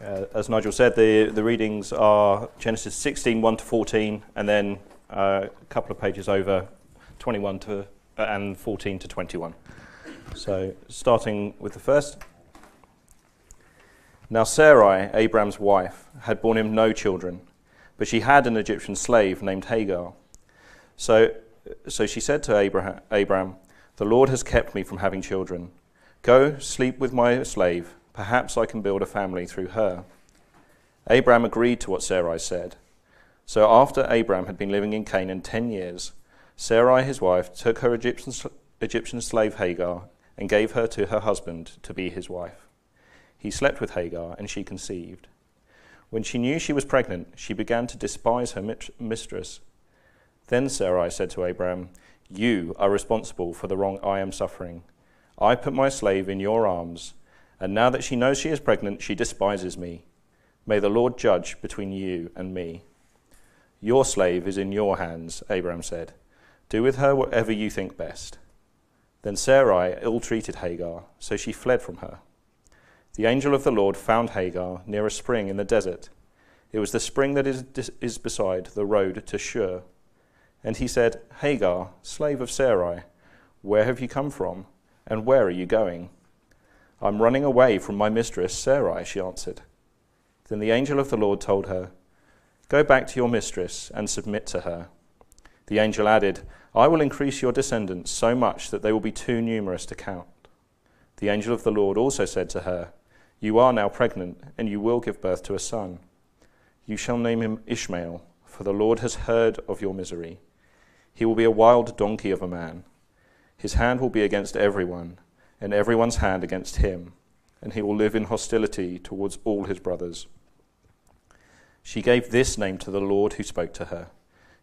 Uh, as Nigel said, the, the readings are Genesis 16, 1 to 14, and then uh, a couple of pages over, 21 to, uh, and 14 to 21. So, starting with the first. Now, Sarai, Abraham's wife, had borne him no children, but she had an Egyptian slave named Hagar. So, so she said to Abraham, Abraham, The Lord has kept me from having children. Go, sleep with my slave. Perhaps I can build a family through her. Abraham agreed to what Sarai said. So after Abraham had been living in Canaan ten years, Sarai, his wife, took her Egyptian, Egyptian slave Hagar and gave her to her husband to be his wife. He slept with Hagar, and she conceived. When she knew she was pregnant, she began to despise her mistress. Then Sarai said to Abraham, You are responsible for the wrong I am suffering. I put my slave in your arms, and now that she knows she is pregnant, she despises me. May the Lord judge between you and me. Your slave is in your hands, Abraham said. Do with her whatever you think best. Then Sarai ill treated Hagar, so she fled from her. The angel of the Lord found Hagar near a spring in the desert. It was the spring that is, is beside the road to Shur. And he said, Hagar, slave of Sarai, where have you come from? And where are you going? I'm running away from my mistress, Sarai, she answered. Then the angel of the Lord told her, Go back to your mistress and submit to her. The angel added, I will increase your descendants so much that they will be too numerous to count. The angel of the Lord also said to her, You are now pregnant, and you will give birth to a son. You shall name him Ishmael, for the Lord has heard of your misery. He will be a wild donkey of a man. His hand will be against everyone, and everyone's hand against him, and he will live in hostility towards all his brothers. She gave this name to the Lord who spoke to her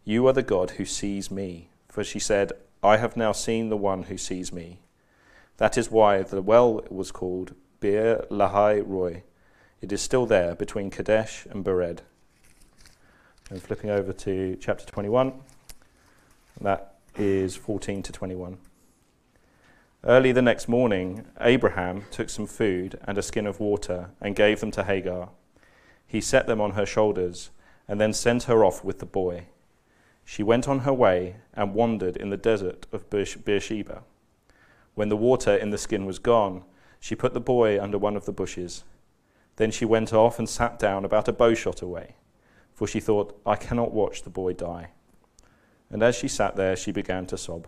You are the God who sees me. For she said, I have now seen the one who sees me. That is why the well was called Beer Lahai Roi. It is still there between Kadesh and Bered. And flipping over to chapter 21, that is 14 to 21. Early the next morning, Abraham took some food and a skin of water and gave them to Hagar. He set them on her shoulders and then sent her off with the boy. She went on her way and wandered in the desert of Beersheba. When the water in the skin was gone, she put the boy under one of the bushes. Then she went off and sat down about a bowshot away, for she thought, I cannot watch the boy die. And as she sat there, she began to sob.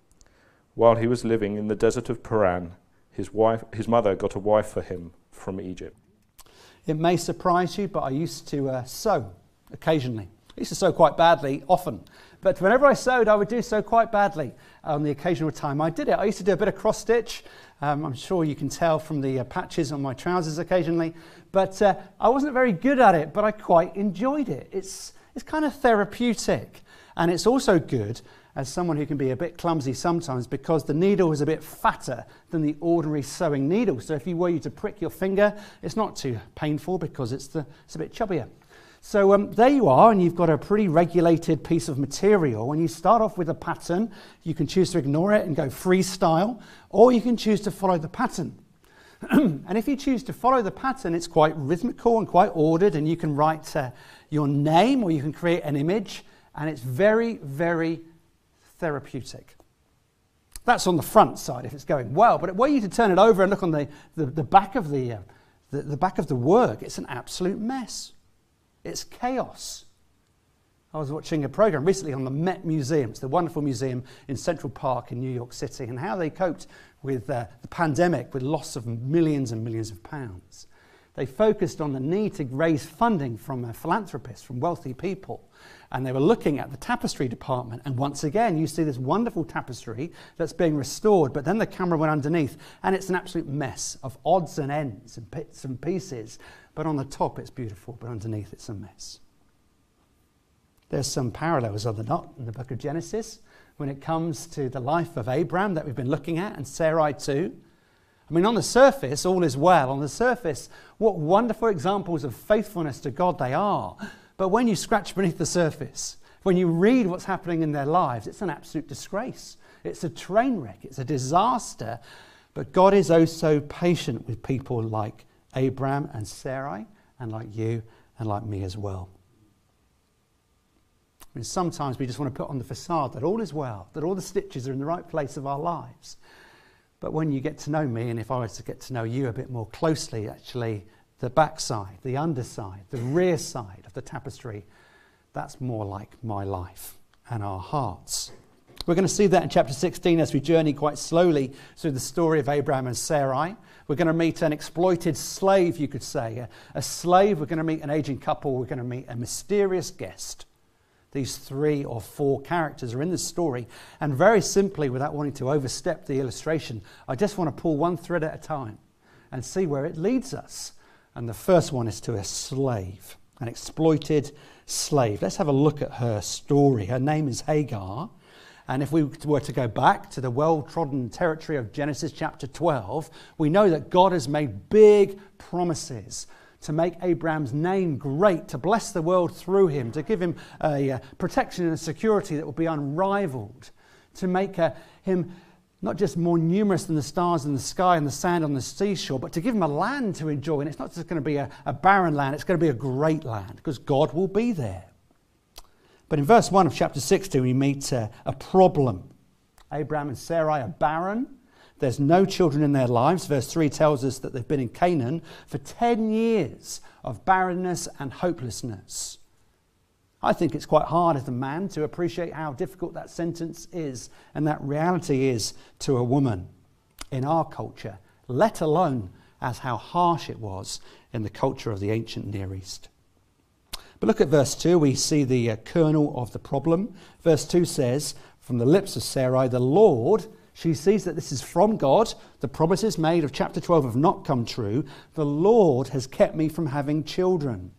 while he was living in the desert of Paran, his, wife, his mother got a wife for him from Egypt. It may surprise you, but I used to uh, sew occasionally. I used to sew quite badly, often. But whenever I sewed, I would do so quite badly on the occasional time I did it. I used to do a bit of cross stitch. Um, I'm sure you can tell from the uh, patches on my trousers occasionally. But uh, I wasn't very good at it, but I quite enjoyed it. It's, it's kind of therapeutic. And it's also good as someone who can be a bit clumsy sometimes because the needle is a bit fatter than the ordinary sewing needle. So if you were you to prick your finger, it's not too painful because it's, the, it's a bit chubbier. So um, there you are, and you've got a pretty regulated piece of material. When you start off with a pattern, you can choose to ignore it and go freestyle, or you can choose to follow the pattern. and if you choose to follow the pattern, it's quite rhythmical and quite ordered, and you can write uh, your name or you can create an image, and it's very, very therapeutic. That's on the front side if it's going well, but were you to turn it over and look on the, the, the back of the, uh, the, the back of the work, it's an absolute mess. It's chaos. I was watching a program recently on the Met Museum. It's the wonderful museum in Central Park in New York City, and how they coped with uh, the pandemic with loss of millions and millions of pounds. They focused on the need to raise funding from philanthropists, from wealthy people. And they were looking at the tapestry department. And once again, you see this wonderful tapestry that's being restored. But then the camera went underneath, and it's an absolute mess of odds and ends and bits and pieces. But on the top, it's beautiful, but underneath, it's a mess. There's some parallels, are there not, in the book of Genesis when it comes to the life of Abraham that we've been looking at, and Sarai too. I mean, on the surface, all is well. On the surface, what wonderful examples of faithfulness to God they are. But when you scratch beneath the surface, when you read what's happening in their lives, it's an absolute disgrace. It's a train wreck. It's a disaster. But God is oh so patient with people like Abraham and Sarai, and like you and like me as well. I mean, sometimes we just want to put on the facade that all is well, that all the stitches are in the right place of our lives. But when you get to know me, and if I was to get to know you a bit more closely, actually, the backside, the underside, the rear side of the tapestry, that's more like my life and our hearts. We're going to see that in chapter 16 as we journey quite slowly through the story of Abraham and Sarai. We're going to meet an exploited slave, you could say. A, a slave, we're going to meet an aging couple, we're going to meet a mysterious guest. These three or four characters are in the story. And very simply, without wanting to overstep the illustration, I just want to pull one thread at a time and see where it leads us. And the first one is to a slave, an exploited slave. Let's have a look at her story. Her name is Hagar. And if we were to go back to the well trodden territory of Genesis chapter 12, we know that God has made big promises to make Abraham's name great, to bless the world through him, to give him a, uh, protection and a security that would be unrivaled, to make uh, him not just more numerous than the stars in the sky and the sand on the seashore, but to give him a land to enjoy. And it's not just going to be a, a barren land, it's going to be a great land because God will be there. But in verse 1 of chapter 16, we meet uh, a problem. Abraham and Sarai are barren. There's no children in their lives. Verse 3 tells us that they've been in Canaan for 10 years of barrenness and hopelessness. I think it's quite hard as a man to appreciate how difficult that sentence is and that reality is to a woman in our culture, let alone as how harsh it was in the culture of the ancient Near East. But look at verse 2, we see the uh, kernel of the problem. Verse 2 says, From the lips of Sarai, the Lord she sees that this is from God. The promises made of chapter 12 have not come true. The Lord has kept me from having children.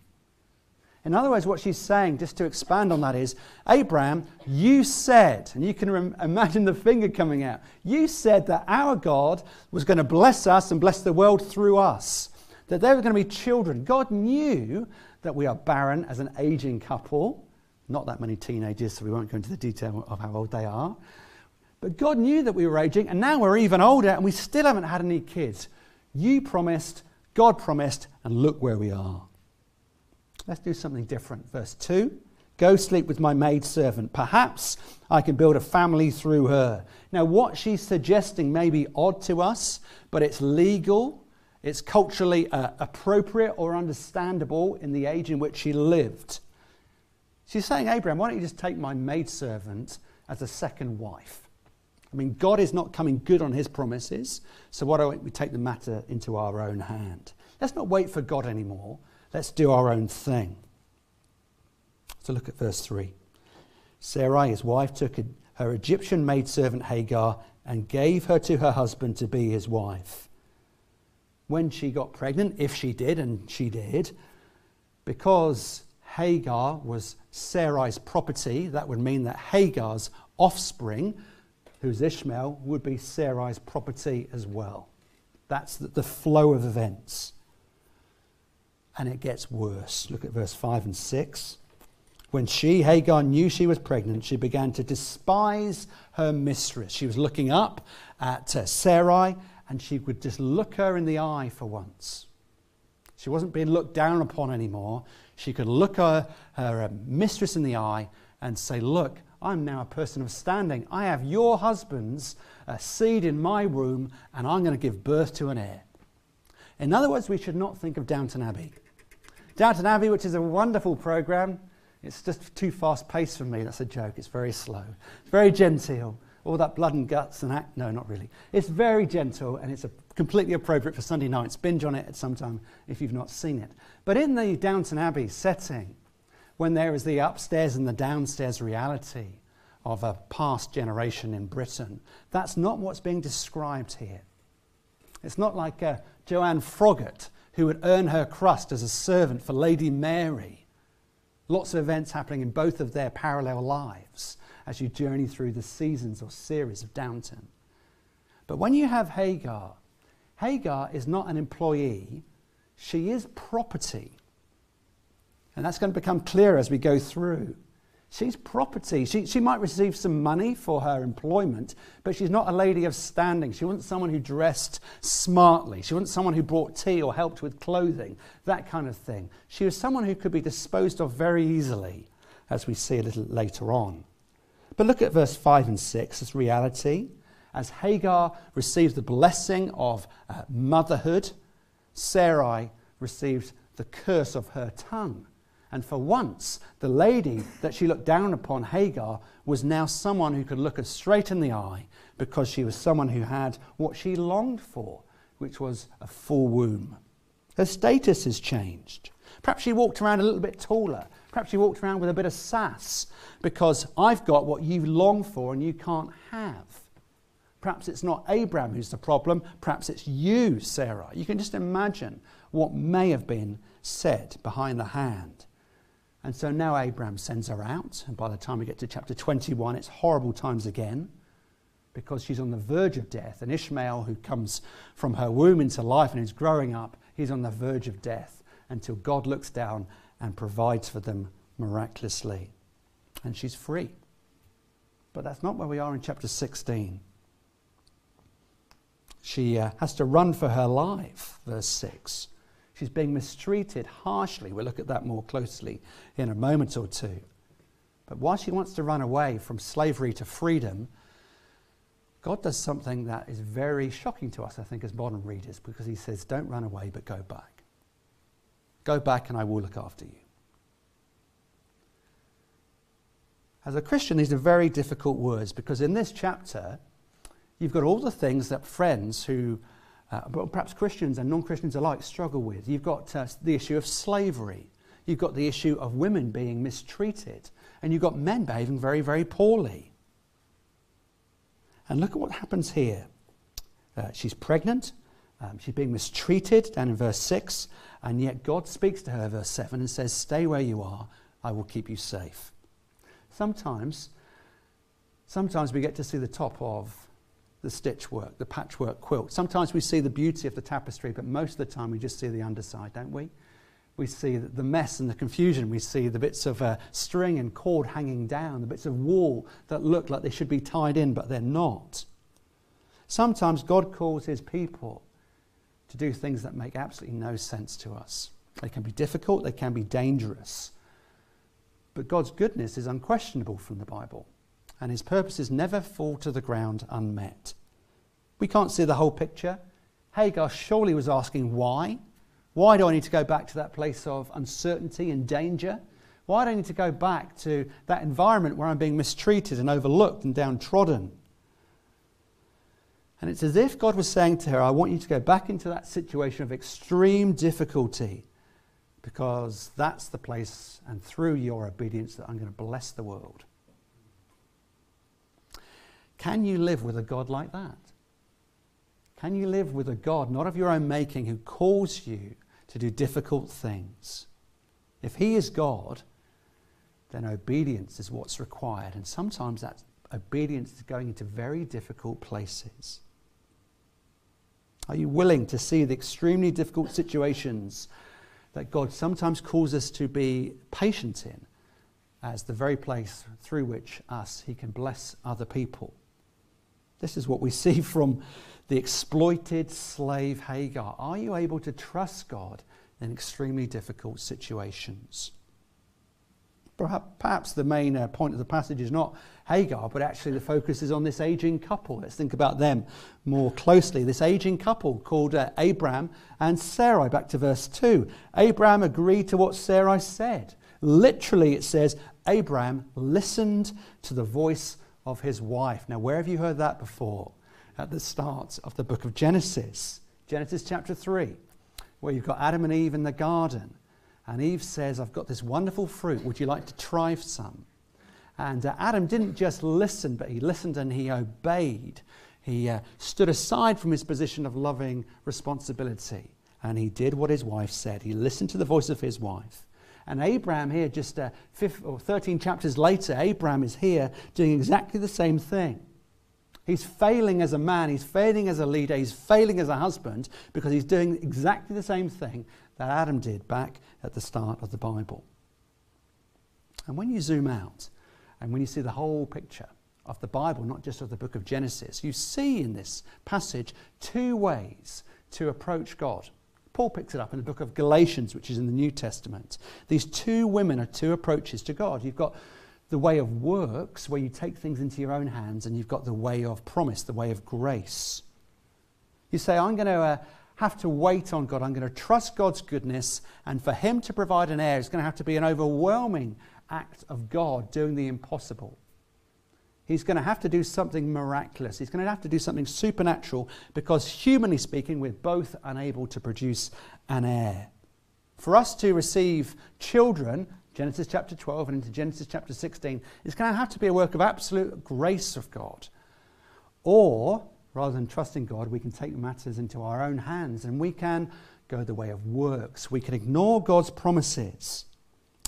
In other words, what she's saying, just to expand on that, is Abraham, you said, and you can rem- imagine the finger coming out, you said that our God was going to bless us and bless the world through us, that there were going to be children. God knew that we are barren as an aging couple, not that many teenagers, so we won't go into the detail of how old they are. But God knew that we were aging, and now we're even older, and we still haven't had any kids. You promised, God promised, and look where we are. Let's do something different. Verse 2 Go sleep with my maidservant. Perhaps I can build a family through her. Now, what she's suggesting may be odd to us, but it's legal, it's culturally uh, appropriate or understandable in the age in which she lived. She's saying, Abraham, why don't you just take my maidservant as a second wife? I mean, God is not coming good on his promises, so why don't we take the matter into our own hand? Let's not wait for God anymore. Let's do our own thing. So look at verse 3. Sarai, his wife, took her Egyptian maidservant Hagar and gave her to her husband to be his wife. When she got pregnant, if she did, and she did, because Hagar was Sarai's property, that would mean that Hagar's offspring who's Ishmael, would be Sarai's property as well. That's the, the flow of events. And it gets worse. Look at verse 5 and 6. When she, Hagar, knew she was pregnant, she began to despise her mistress. She was looking up at uh, Sarai, and she would just look her in the eye for once. She wasn't being looked down upon anymore. She could look her, her uh, mistress in the eye and say, Look, I'm now a person of standing. I have your husband's uh, seed in my womb, and I'm going to give birth to an heir. In other words, we should not think of Downton Abbey. Downton Abbey, which is a wonderful program, it's just too fast paced for me. That's a joke. It's very slow, very genteel. all that blood and guts and act. No, not really. It's very gentle and it's completely appropriate for Sunday nights. Binge on it at some time if you've not seen it. But in the Downton Abbey setting, when there is the upstairs and the downstairs reality of a past generation in Britain, that's not what's being described here. It's not like uh, Joanne Froggatt, who would earn her crust as a servant for Lady Mary. Lots of events happening in both of their parallel lives as you journey through the seasons or series of Downton. But when you have Hagar, Hagar is not an employee, she is property. And that's going to become clearer as we go through. She's property. She, she might receive some money for her employment, but she's not a lady of standing. She wasn't someone who dressed smartly. She wasn't someone who brought tea or helped with clothing, that kind of thing. She was someone who could be disposed of very easily, as we see a little later on. But look at verse 5 and 6 as reality. As Hagar receives the blessing of uh, motherhood, Sarai receives the curse of her tongue. And for once, the lady that she looked down upon, Hagar, was now someone who could look her straight in the eye because she was someone who had what she longed for, which was a full womb. Her status has changed. Perhaps she walked around a little bit taller. Perhaps she walked around with a bit of sass because I've got what you long for and you can't have. Perhaps it's not Abraham who's the problem. Perhaps it's you, Sarah. You can just imagine what may have been said behind the hand. And so now Abraham sends her out. And by the time we get to chapter 21, it's horrible times again because she's on the verge of death. And Ishmael, who comes from her womb into life and is growing up, he's on the verge of death until God looks down and provides for them miraculously. And she's free. But that's not where we are in chapter 16. She uh, has to run for her life, verse 6. She's being mistreated harshly. We'll look at that more closely in a moment or two. But while she wants to run away from slavery to freedom, God does something that is very shocking to us, I think, as modern readers, because He says, Don't run away, but go back. Go back, and I will look after you. As a Christian, these are very difficult words because in this chapter, you've got all the things that friends who uh, perhaps Christians and non Christians alike struggle with. You've got uh, the issue of slavery, you've got the issue of women being mistreated, and you've got men behaving very, very poorly. And look at what happens here. Uh, she's pregnant, um, she's being mistreated down in verse 6, and yet God speaks to her, in verse 7, and says, Stay where you are, I will keep you safe. Sometimes, sometimes we get to see the top of the stitch work, the patchwork quilt. Sometimes we see the beauty of the tapestry, but most of the time we just see the underside, don't we? We see the mess and the confusion. We see the bits of uh, string and cord hanging down, the bits of wool that look like they should be tied in, but they're not. Sometimes God calls his people to do things that make absolutely no sense to us. They can be difficult, they can be dangerous. But God's goodness is unquestionable from the Bible and his purposes never fall to the ground unmet. We can't see the whole picture. Hagar surely was asking why. Why do I need to go back to that place of uncertainty and danger? Why do I need to go back to that environment where I'm being mistreated and overlooked and downtrodden? And it's as if God was saying to her, I want you to go back into that situation of extreme difficulty because that's the place and through your obedience that I'm going to bless the world. Can you live with a God like that? Can you live with a God not of your own making who calls you to do difficult things? If He is God, then obedience is what's required. And sometimes that obedience is going into very difficult places. Are you willing to see the extremely difficult situations that God sometimes calls us to be patient in as the very place through which us He can bless other people? This is what we see from the exploited slave Hagar. Are you able to trust God in extremely difficult situations? Perhaps the main uh, point of the passage is not Hagar, but actually the focus is on this aging couple. Let's think about them more closely. This aging couple called uh, Abram and Sarai. Back to verse 2. Abram agreed to what Sarai said. Literally, it says, Abram listened to the voice of his wife. Now, where have you heard that before? At the start of the book of Genesis, Genesis chapter 3, where you've got Adam and Eve in the garden. And Eve says, I've got this wonderful fruit. Would you like to try some? And uh, Adam didn't just listen, but he listened and he obeyed. He uh, stood aside from his position of loving responsibility and he did what his wife said. He listened to the voice of his wife. And Abraham here, just uh, or 13 chapters later, Abraham is here doing exactly the same thing. He's failing as a man, he's failing as a leader, he's failing as a husband because he's doing exactly the same thing that Adam did back at the start of the Bible. And when you zoom out and when you see the whole picture of the Bible, not just of the book of Genesis, you see in this passage two ways to approach God. Paul picks it up in the book of Galatians, which is in the New Testament. These two women are two approaches to God. You've got the way of works, where you take things into your own hands, and you've got the way of promise, the way of grace. You say, I'm going to uh, have to wait on God. I'm going to trust God's goodness, and for Him to provide an heir is going to have to be an overwhelming act of God doing the impossible. He's going to have to do something miraculous. He's going to have to do something supernatural because, humanly speaking, we're both unable to produce an heir. For us to receive children, Genesis chapter 12 and into Genesis chapter 16, it's going to have to be a work of absolute grace of God. Or, rather than trusting God, we can take matters into our own hands and we can go the way of works. We can ignore God's promises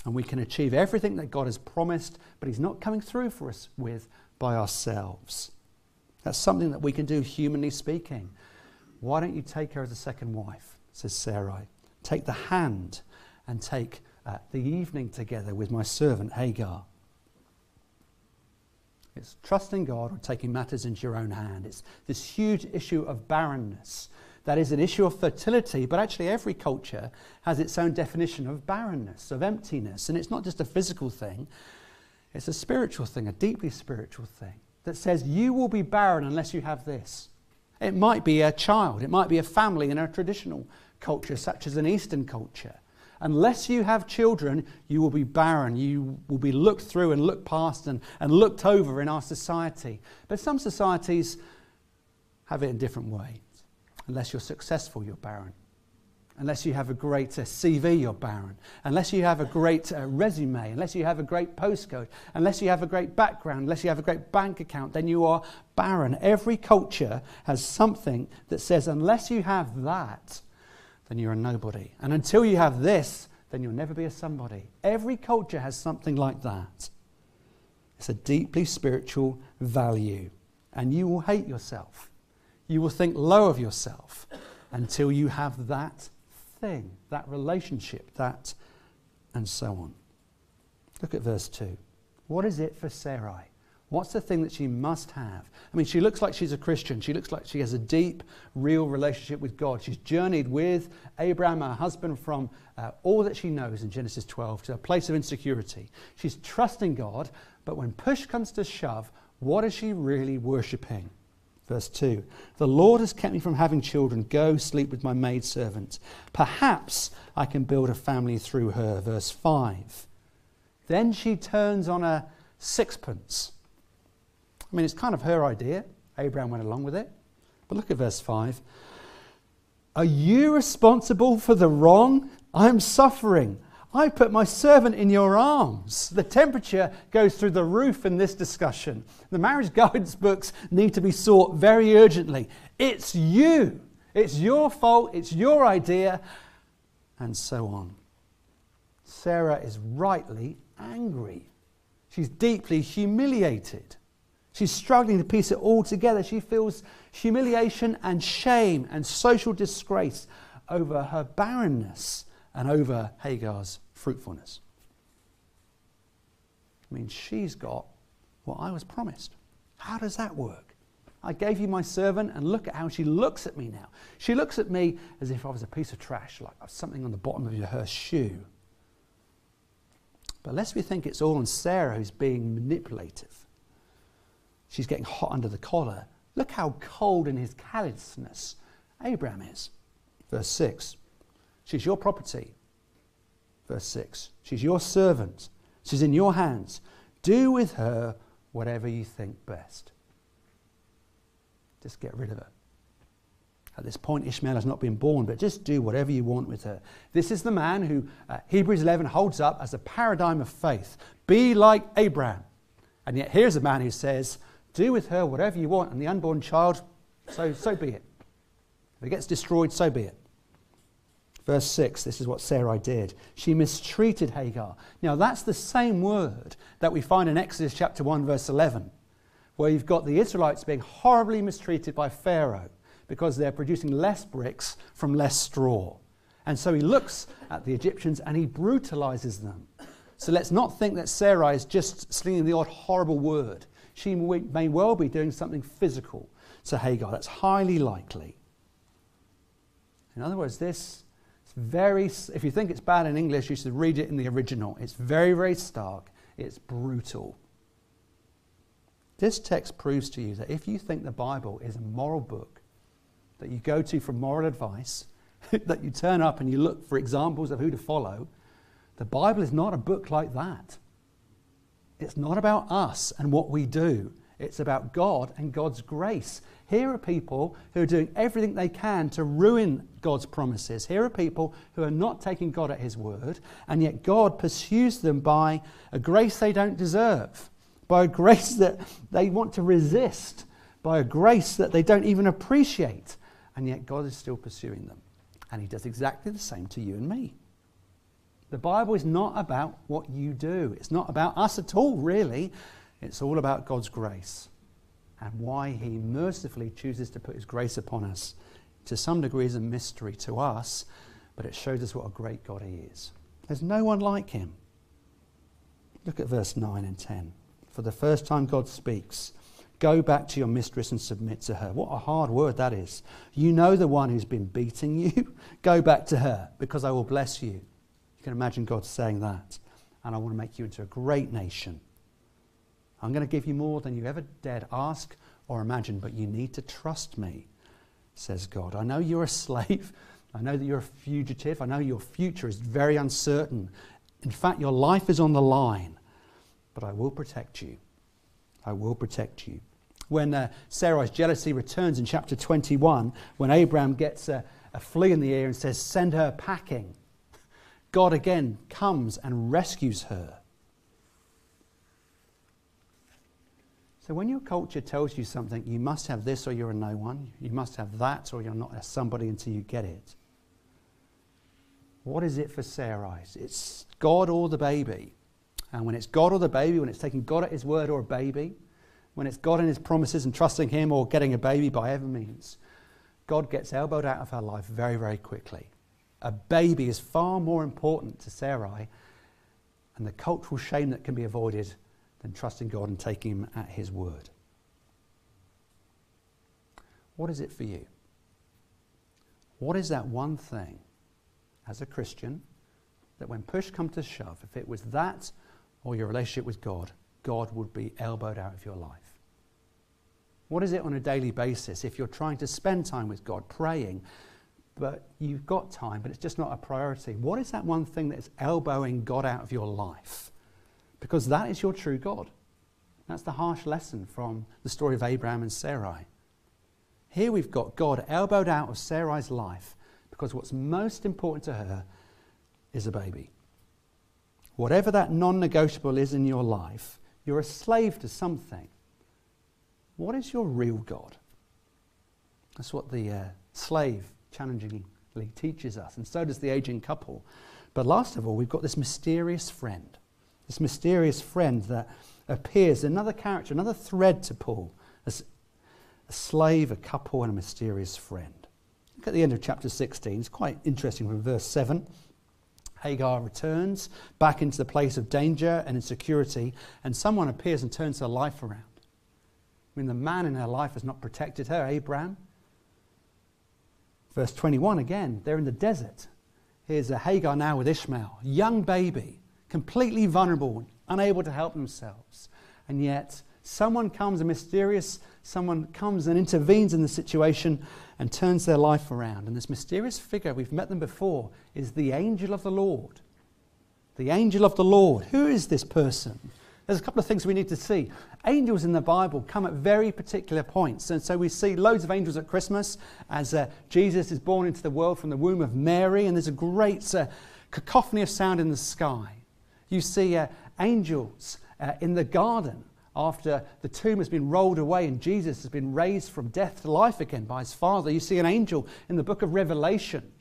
and we can achieve everything that God has promised, but He's not coming through for us with by ourselves. That's something that we can do, humanly speaking. Why don't you take her as a second wife? says Sarai. Take the hand and take uh, the evening together with my servant Hagar. It's trusting God or taking matters into your own hand. It's this huge issue of barrenness. That is an issue of fertility, but actually, every culture has its own definition of barrenness, of emptiness. And it's not just a physical thing, it's a spiritual thing, a deeply spiritual thing that says you will be barren unless you have this. It might be a child, it might be a family in a traditional culture, such as an Eastern culture. Unless you have children, you will be barren. You will be looked through and looked past and, and looked over in our society. But some societies have it in different ways. Unless you're successful, you're barren. Unless you have a great uh, CV, you're barren. Unless you have a great uh, resume, unless you have a great postcode, unless you have a great background, unless you have a great bank account, then you are barren. Every culture has something that says, unless you have that, then you're a nobody. And until you have this, then you'll never be a somebody. Every culture has something like that. It's a deeply spiritual value. And you will hate yourself. You will think low of yourself until you have that thing, that relationship, that, and so on. Look at verse 2. What is it for Sarai? What's the thing that she must have? I mean, she looks like she's a Christian. She looks like she has a deep, real relationship with God. She's journeyed with Abraham, her husband, from uh, all that she knows in Genesis 12 to a place of insecurity. She's trusting God, but when push comes to shove, what is she really worshipping? Verse 2 The Lord has kept me from having children. Go sleep with my maidservant. Perhaps I can build a family through her. Verse 5 Then she turns on a sixpence. I mean, it's kind of her idea. Abraham went along with it. But look at verse 5. Are you responsible for the wrong? I'm suffering. I put my servant in your arms. The temperature goes through the roof in this discussion. The marriage guidance books need to be sought very urgently. It's you. It's your fault. It's your idea. And so on. Sarah is rightly angry. She's deeply humiliated. She's struggling to piece it all together. She feels humiliation and shame and social disgrace over her barrenness and over Hagar's fruitfulness. I mean, she's got what I was promised. How does that work? I gave you my servant, and look at how she looks at me now. She looks at me as if I was a piece of trash, like something on the bottom of her shoe. But lest we think it's all on Sarah who's being manipulative. She's getting hot under the collar. Look how cold in his callousness Abraham is. Verse 6 She's your property. Verse 6 She's your servant. She's in your hands. Do with her whatever you think best. Just get rid of her. At this point, Ishmael has not been born, but just do whatever you want with her. This is the man who uh, Hebrews 11 holds up as a paradigm of faith. Be like Abraham. And yet, here's a man who says, Do with her whatever you want, and the unborn child, so, so be it. If it gets destroyed, so be it. Verse 6, this is what Sarai did. She mistreated Hagar. Now, that's the same word that we find in Exodus chapter 1, verse 11, where you've got the Israelites being horribly mistreated by Pharaoh because they're producing less bricks from less straw. And so he looks at the Egyptians and he brutalizes them. So let's not think that Sarai is just slinging the odd horrible word. She may well be doing something physical to Hagar. That's highly likely. In other words, this is very, if you think it's bad in English, you should read it in the original. It's very, very stark. It's brutal. This text proves to you that if you think the Bible is a moral book, that you go to for moral advice, that you turn up and you look for examples of who to follow, the Bible is not a book like that. It's not about us and what we do. It's about God and God's grace. Here are people who are doing everything they can to ruin God's promises. Here are people who are not taking God at His word, and yet God pursues them by a grace they don't deserve, by a grace that they want to resist, by a grace that they don't even appreciate and yet God is still pursuing them. And He does exactly the same to you and me. The Bible is not about what you do, it's not about us at all, really. It's all about God's grace and why He mercifully chooses to put His grace upon us. To some degree, is a mystery to us, but it shows us what a great God He is. There's no one like Him. Look at verse 9 and 10. For the first time, God speaks. Go back to your mistress and submit to her. What a hard word that is. You know the one who's been beating you. Go back to her because I will bless you. You can imagine God saying that. And I want to make you into a great nation. I'm going to give you more than you ever dared ask or imagine, but you need to trust me, says God. I know you're a slave. I know that you're a fugitive. I know your future is very uncertain. In fact, your life is on the line, but I will protect you. I will protect you. When uh, Sarai's jealousy returns in chapter 21, when Abraham gets a, a flea in the ear and says, Send her packing, God again comes and rescues her. So, when your culture tells you something, you must have this or you're a no one, you must have that or you're not a somebody until you get it. What is it for Sarai? It's God or the baby. And when it's God or the baby, when it's taking God at His word or a baby, when it's God and His promises and trusting Him or getting a baby by ever means, God gets elbowed out of her life very, very quickly. A baby is far more important to Sarai and the cultural shame that can be avoided than trusting God and taking Him at His word. What is it for you? What is that one thing as a Christian that when push comes to shove, if it was that or your relationship with God, God would be elbowed out of your life? What is it on a daily basis if you're trying to spend time with God, praying, but you've got time, but it's just not a priority? What is that one thing that is elbowing God out of your life? Because that is your true God. That's the harsh lesson from the story of Abraham and Sarai. Here we've got God elbowed out of Sarai's life because what's most important to her is a baby. Whatever that non negotiable is in your life, you're a slave to something. What is your real God? That's what the uh, slave challengingly teaches us, and so does the aging couple. But last of all, we've got this mysterious friend. This mysterious friend that appears, another character, another thread to pull. As a slave, a couple, and a mysterious friend. Look at the end of chapter 16. It's quite interesting from verse 7. Hagar returns back into the place of danger and insecurity, and someone appears and turns her life around. I mean, the man in her life has not protected her, Abraham. Verse 21 again, they're in the desert. Here's a Hagar now with Ishmael, young baby, completely vulnerable, unable to help themselves. And yet, someone comes, a mysterious someone comes and intervenes in the situation and turns their life around. And this mysterious figure, we've met them before, is the angel of the Lord. The angel of the Lord. Who is this person? there's a couple of things we need to see. Angels in the Bible come at very particular points. And so we see loads of angels at Christmas as uh, Jesus is born into the world from the womb of Mary, and there's a great uh, cacophony of sound in the sky. You see uh, angels uh, in the garden after the tomb has been rolled away and Jesus has been raised from death to life again by his Father. You see an angel in the book of Revelation.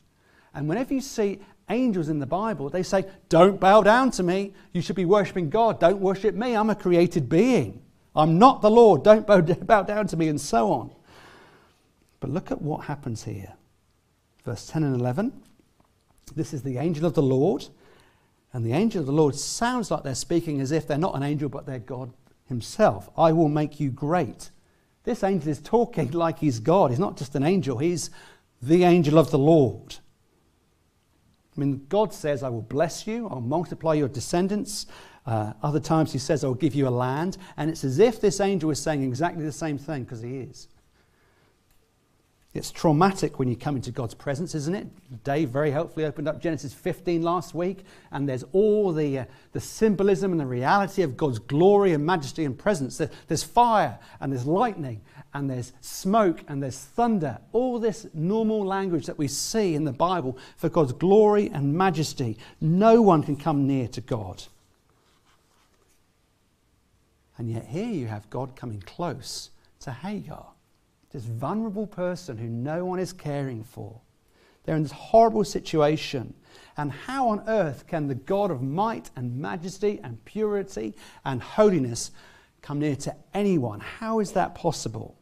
And whenever you see angels in the Bible, they say, Don't bow down to me. You should be worshipping God. Don't worship me. I'm a created being. I'm not the Lord. Don't bow, down to me, and so on. But look at what happens here. Verse 10 and 11. This is the angel of the Lord. And the angel of the Lord sounds like they're speaking as if they're not an angel, but they're God himself. I will make you great. This angel is talking like he's God. He's not just an angel, he's the angel of the Lord. I mean, God says, I will bless you, I'll multiply your descendants. Uh, other times he says, I'll give you a land. And it's as if this angel is saying exactly the same thing, because he is. It's traumatic when you come into God's presence, isn't it? Dave very helpfully opened up Genesis 15 last week, and there's all the, uh, the symbolism and the reality of God's glory and majesty and presence. There's fire, and there's lightning, and there's smoke, and there's thunder. All this normal language that we see in the Bible for God's glory and majesty. No one can come near to God. And yet, here you have God coming close to Hagar this vulnerable person who no one is caring for. They're in this horrible situation. And how on earth can the God of might and majesty and purity and holiness come near to anyone? How is that possible?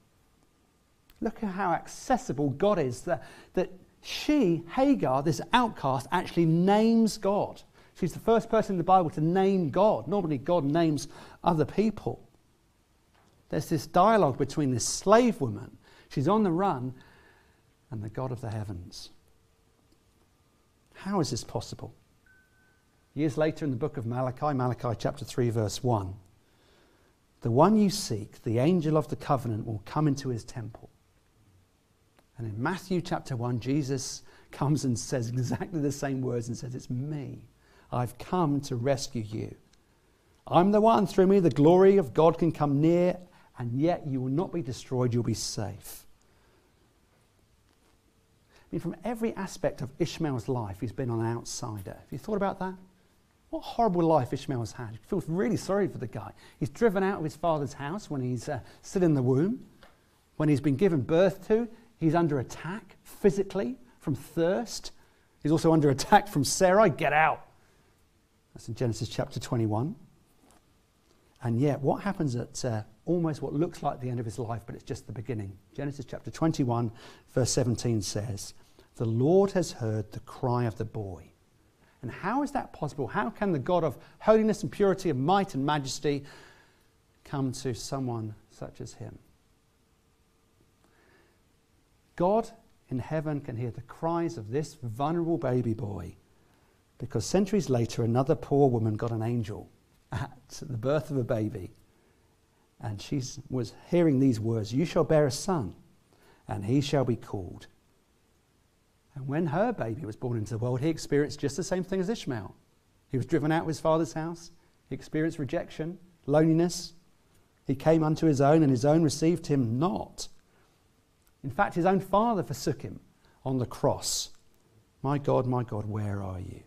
Look at how accessible God is. That, that she, Hagar, this outcast, actually names God. She's the first person in the Bible to name God. Normally, God names other people. There's this dialogue between this slave woman She's on the run, and the God of the heavens. How is this possible? Years later in the book of Malachi, Malachi chapter 3, verse 1, the one you seek, the angel of the covenant, will come into his temple. And in Matthew chapter 1, Jesus comes and says exactly the same words and says, It's me. I've come to rescue you. I'm the one, through me, the glory of God can come near, and yet you will not be destroyed, you'll be safe I mean, from every aspect of Ishmael's life, he's been an outsider. Have you thought about that? What horrible life Ishmael's had. He feels really sorry for the guy. He's driven out of his father's house when he's uh, still in the womb. When he's been given birth to, he's under attack physically from thirst. He's also under attack from Sarai. Get out. That's in Genesis chapter 21. And yet, what happens at uh, almost what looks like the end of his life, but it's just the beginning? Genesis chapter 21, verse 17 says, the Lord has heard the cry of the boy. And how is that possible? How can the God of holiness and purity and might and majesty come to someone such as him? God in heaven can hear the cries of this vulnerable baby boy because centuries later, another poor woman got an angel at the birth of a baby. And she was hearing these words You shall bear a son, and he shall be called and when her baby was born into the world, he experienced just the same thing as Ishmael. He was driven out of his father's house, he experienced rejection, loneliness. He came unto his own, and his own received him not. In fact, his own father forsook him on the cross. My God, my God, where are you?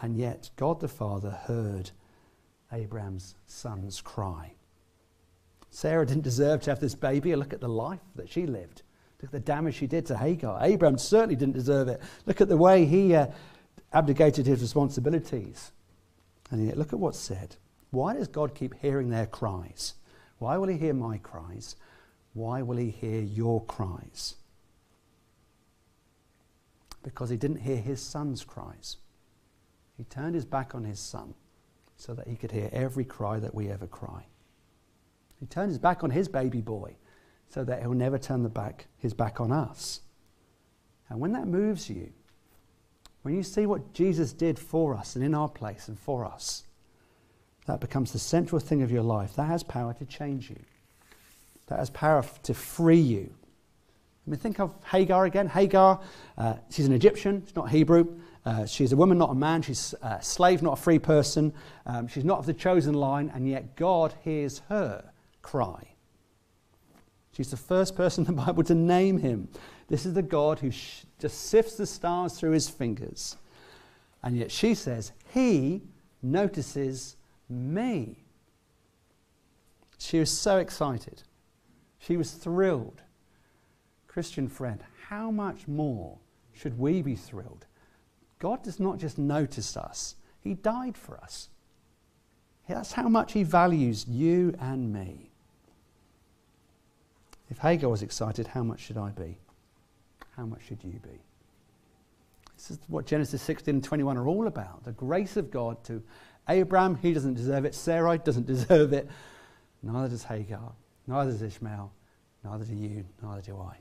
And yet, God the Father heard Abraham's son's cry. Sarah didn't deserve to have this baby. Look at the life that she lived. Look at the damage she did to Hagar. Abraham certainly didn't deserve it. Look at the way he uh, abdicated his responsibilities. And yet, look at what's said. Why does God keep hearing their cries? Why will he hear my cries? Why will he hear your cries? Because he didn't hear his son's cries. He turned his back on his son so that he could hear every cry that we ever cry. He turned his back on his baby boy so that he'll never turn the back, his back on us. And when that moves you, when you see what Jesus did for us and in our place and for us, that becomes the central thing of your life. That has power to change you. That has power to free you. I mean, think of Hagar again. Hagar, uh, she's an Egyptian, she's not Hebrew, Uh, she's a woman, not a man. She's a slave, not a free person. Um, she's not of the chosen line, and yet God hears her cry. She's the first person in the Bible to name him. This is the God who sh- just sifts the stars through his fingers. And yet she says, He notices me. She was so excited. She was thrilled. Christian friend, how much more should we be thrilled? God does not just notice us, He died for us. That's how much He values you and me. If Hagar was excited, how much should I be? How much should you be? This is what Genesis 16 and 21 are all about the grace of God to Abraham. He doesn't deserve it. Sarai doesn't deserve it. Neither does Hagar. Neither does Ishmael. Neither do you. Neither do I.